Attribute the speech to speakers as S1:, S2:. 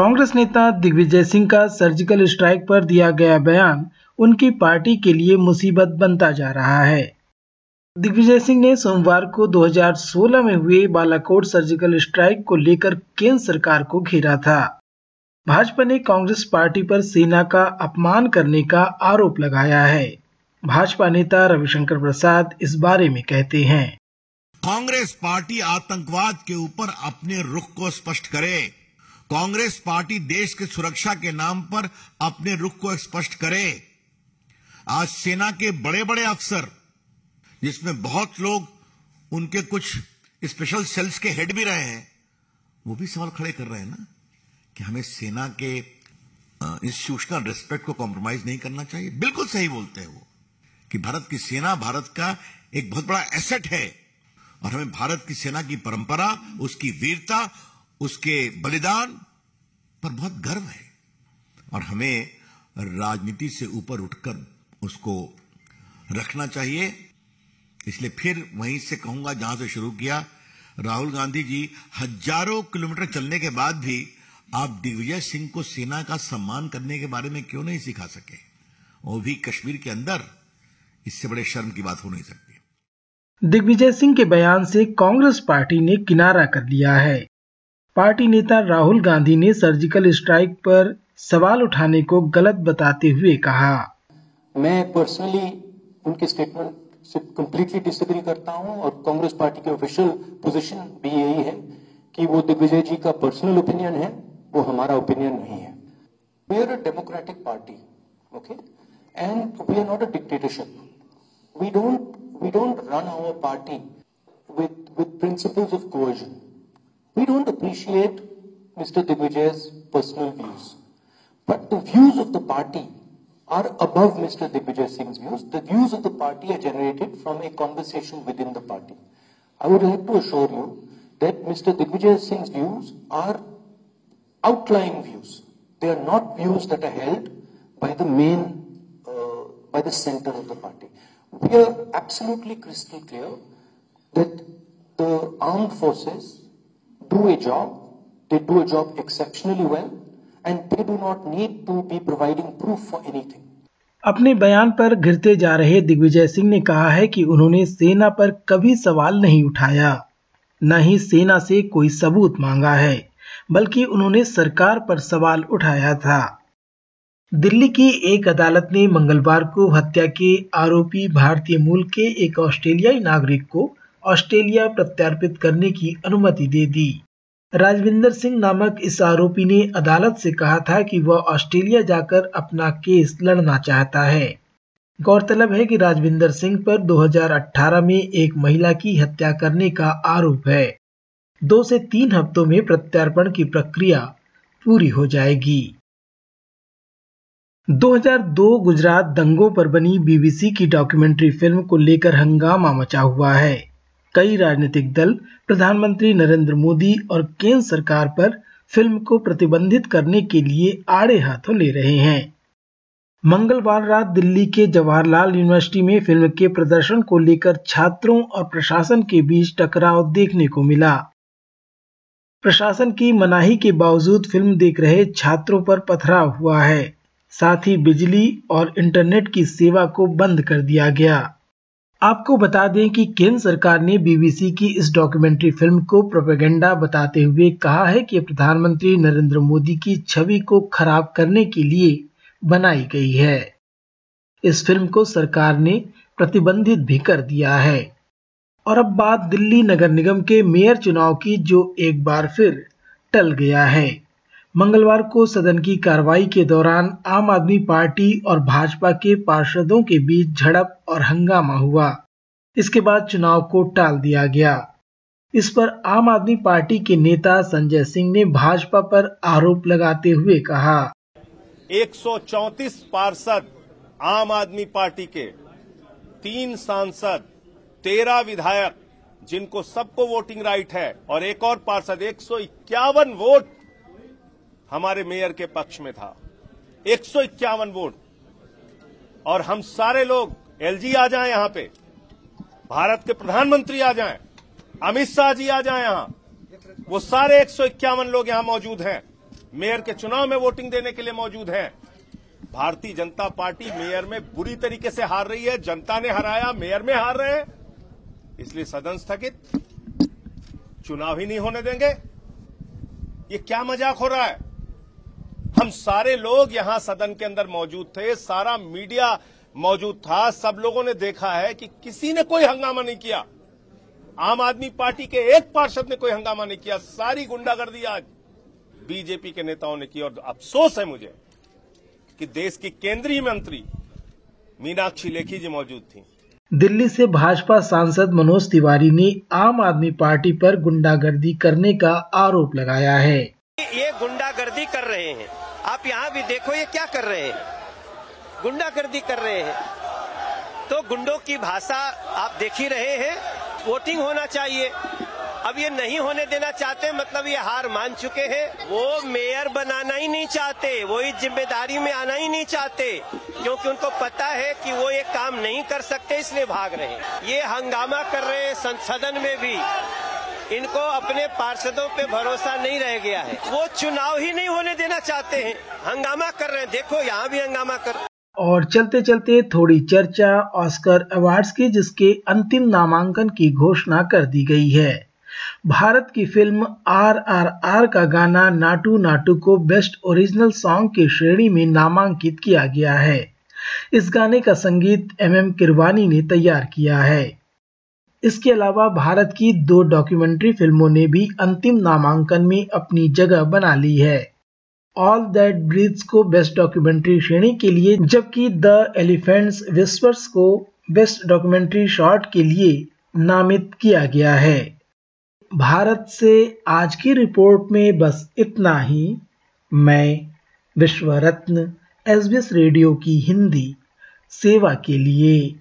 S1: कांग्रेस नेता दिग्विजय सिंह का surgical strike पर दिया गया बयान उनकी पार्टी के लिए मुसीबत बनता जा रहा है। दिग्विजय सिंह ने सोमवार को 2016 में हुए बालाकोट सर्जिकल स्ट्राइक को लेकर केंद्र सरकार को घेरा था। भाजपा ने कांग्रेस पार्टी पर सेना का अपमान करने का आरोप लगाया है। भाजपा नेता रविशंकर प्रसाद इस बारे में कहते हैं।
S2: कांग्रेस पार्टी आतंकवाद के ऊपर अपने रुख को स्पष्ट करे। कांग्रेस पार्टी देश की सुरक्षा के नाम पर अपने रुख को स्पष्ट करे। आज सेना के बड़े बड़े अफसर, जिसमें बहुत लोग, उनके कुछ स्पेशल सेल्स के हेड भी रहे हैं, वो भी सवाल खड़े कर रहे हैं ना, कि हमें सेना के इंस्टीट्यूशनल रिस्पेक्ट को कॉम्प्रोमाइज नहीं करना चाहिए। बिल्कुल सही बोलते हैं वो, कि भारत की सेना भारत का एक बहुत बड़ा एसेट है, और हमें भारत की सेना की परंपरा, उसकी वीरता उसके बलिदान पर बहुत गर्व है। और हमें राजनीति से ऊपर उठकर उसको रखना चाहिए। इसलिए फिर वहीं से कहूँगा, जहाँ से शुरू किया, राहुल गांधी जी, हज़ारों किलोमीटर चलने के बाद भी आप दिग्विजय सिंह को सेना का सम्मान करने के बारे में क्यों नहीं सिखा सके? वो भी कश्मीर के अंदर। इससे बड़े शर्म की बात हो नहीं सकती।
S1: दिग्विजय सिंह के बयान से कांग्रेस पार्टी ने किनारा कर लिया है। पार्टी नेता राहुल गांधी ने सर्जिकल स्ट्राइक पर सवाल उठाने को गलत बताते हुए कहा।
S3: मैं पर्सनली उनके स्टेटमेंट से कंप्लीटली डिसएग्री करता हूँ और कांग्रेस पार्टी की ऑफिशियल पोजीशन भी यही है कि वो दिग्विजय जी का पर्सनल ओपिनियन है, वो हमारा ओपिनियन नहीं है। Democratic party okay and we are not a dictatorship we don't we don't run our party with with principles of coercion We don't appreciate Mr. Digvijay's personal views. But the views of the party are above Mr. Digvijay Singh's views. The views of the party are generated from a conversation within the party. I would like to assure you that Mr. Digvijay Singh's views are outlying views. They are not views that are held by the main, uh, by the center of the party. We are absolutely crystal clear that the armed forces do a job, they do a job exceptionally well, and they do not need to be providing proof for anything.
S1: अपने बयान पर घिरते जा रहे दिग्विजय सिंह ने कहा है कि उन्होंने सेना पर कभी सवाल नहीं उठाया न ही सेना से कोई सबूत मांगा है बल्कि उन्होंने सरकार पर सवाल उठाया था दिल्ली की एक अदालत ने मंगलवार को हत्या के आरोपी भारतीय मूल के एक ऑस्ट्रेलियाई नागरिक को ऑस्ट्रेलिया प्रत्यार्पित करने की अनुमति दे दी। राजविंदर सिंह नामक इस आरोपी ने अदालत से कहा था कि वह ऑस्ट्रेलिया जाकर अपना केस लड़ना चाहता है। गौरतलब है कि राजविंदर सिंह पर 2018 में एक महिला की हत्या करने का आरोप है। दो से तीन हफ्तों में प्रत्यार्पण की प्रक्रिया पूरी हो जाएगी। 2002 गुजरात दंगों पर बनी बीबीसी की डॉक्यूमेंट्री फ़िल्म को लेकर हंगामा मचा हुआ है। कई राजनीतिक दल प्रधानमंत्री नरेंद्र मोदी और केंद्र सरकार पर फ़िल्म को प्रतिबंधित करने के लिए आड़े हाथों ले रहे हैं। मंगलवार रात दिल्ली के जवाहरलाल यूनिवर्सिटी में फ़िल्म के प्रदर्शन को लेकर छात्रों और प्रशासन के बीच टकराव देखने को मिला। प्रशासन की मनाही के बावजूद फ़िल्म देख रहे छात्रों पर पथराव हुआ है। साथ ही बिजली और इंटरनेट की सेवा को बंद कर दिया गया। आपको बता दें कि केंद्र सरकार ने बीबीसी की इस डॉक्यूमेंट्री फ़िल्म को प्रोपेगेंडा बताते हुए कहा है कि प्रधानमंत्री नरेंद्र मोदी की छवि को खराब करने के लिए बनाई गई है। इस फ़िल्म को सरकार ने प्रतिबंधित भी कर दिया है। और अब बात दिल्ली नगर निगम के मेयर चुनाव की, जो एक बार फिर टल गया है। मंगलवार को सदन की कार्रवाई के दौरान आम आदमी पार्टी और भाजपा के पार्षदों के बीच झड़प और हंगामा हुआ। इसके बाद चुनाव को टाल दिया गया। इस पर आम आदमी पार्टी के नेता संजय सिंह ने भाजपा पर आरोप लगाते हुए कहा।
S4: 134 पार्षद आम आदमी पार्टी के, तीन सांसद, तेरह विधायक, जिनको सबको वोटिंग राइट है, और एक और पार्षद, एक सौ इक्यावन वोट हमारे मेयर के पक्ष में था। एक सौ इक्यावन वोट। और हम सारे लोग, एलजी आ जाएँ यहाँ पे। भारत के प्रधानमंत्री आ जाएँ। अमित शाह जी आ जाएँ यहाँ। वो सारे एक सौ इक्यावन लोग यहाँ मौजूद हैं। मेयर के चुनाव में वोटिंग देने के लिए मौजूद हैं। भारतीय जनता पार्टी मेयर में बुरी तरीके से हार रही है। जनता ने हराया, मेयर में हार रहे हैं। इसलिए सदन स्थगित। चुनाव ही नहीं होने देंगे। ये क्या मज़ाक हो रहा है? हम सारे लोग यहाँ सदन के अंदर मौजूद थे सारा मीडिया मौजूद था सब लोगों ने देखा है कि किसी ने कोई हंगामा नहीं किया। आम आदमी पार्टी के एक पार्षद ने कोई हंगामा नहीं किया सारी गुंडागर्दी आज बीजेपी के नेताओं ने की और अफसोस है मुझे कि देश की केंद्रीय मंत्री मीनाक्षी लेखी जी मौजूद थी।
S1: दिल्ली से भाजपा सांसद मनोज तिवारी ने आम आदमी पार्टी पर गुंडागर्दी करने का आरोप लगाया है।
S5: ये गुंडागर्दी कर रहे हैं। आप यहाँ भी देखो, ये क्या कर रहे हैं? गुंडागर्दी कर रहे हैं। तो गुंडों की भाषा आप देख ही रहे हैं, वोटिंग होना चाहिए। अब ये नहीं होने देना चाहते मतलब ये हार मान चुके हैं। वो मेयर बनाना ही नहीं चाहते, वो इस ज़िम्मेदारी में आना ही नहीं चाहते, क्योंकि उनको पता है कि वो ये काम नहीं कर सकते, इसलिए भाग रहे ये हंगामा कर रहे हैं संसदन में भी। इनको अपने पार्षदों पे भरोसा नहीं रह गया है। वो चुनाव ही नहीं होने देना चाहते हैं। हंगामा कर रहे हैं। देखो, यहाँ भी हंगामा कर
S1: और चलते चलते थोड़ी चर्चा ऑस्कर अवार्ड्स की, जिसके अंतिम नामांकन की घोषणा कर दी गई है। भारत की फ़िल्म आर आर आर का गाना नाटू नाटू को बेस्ट ओरिजिनल सॉन्ग की श्रेणी में नामांकित किया गया है। इस गाने का संगीत एम एम किरवानी ने तैयार किया है। इसके अलावा भारत की दो डॉक्यूमेंट्री फ़िल्मों ने भी अंतिम नामांकन में अपनी जगह बना ली है। ऑल दैट ब्रीथ्स को बेस्ट डॉक्यूमेंट्री श्रेणी के लिए, जबकि द एलिफेंट्स विस्पर्स को बेस्ट डॉक्यूमेंट्री शॉर्ट के लिए नामित किया गया है। भारत से आज की रिपोर्ट में बस इतना ही। मैं विश्व रत्न एसबीएस रेडियो की हिंदी, सेवा के लिए।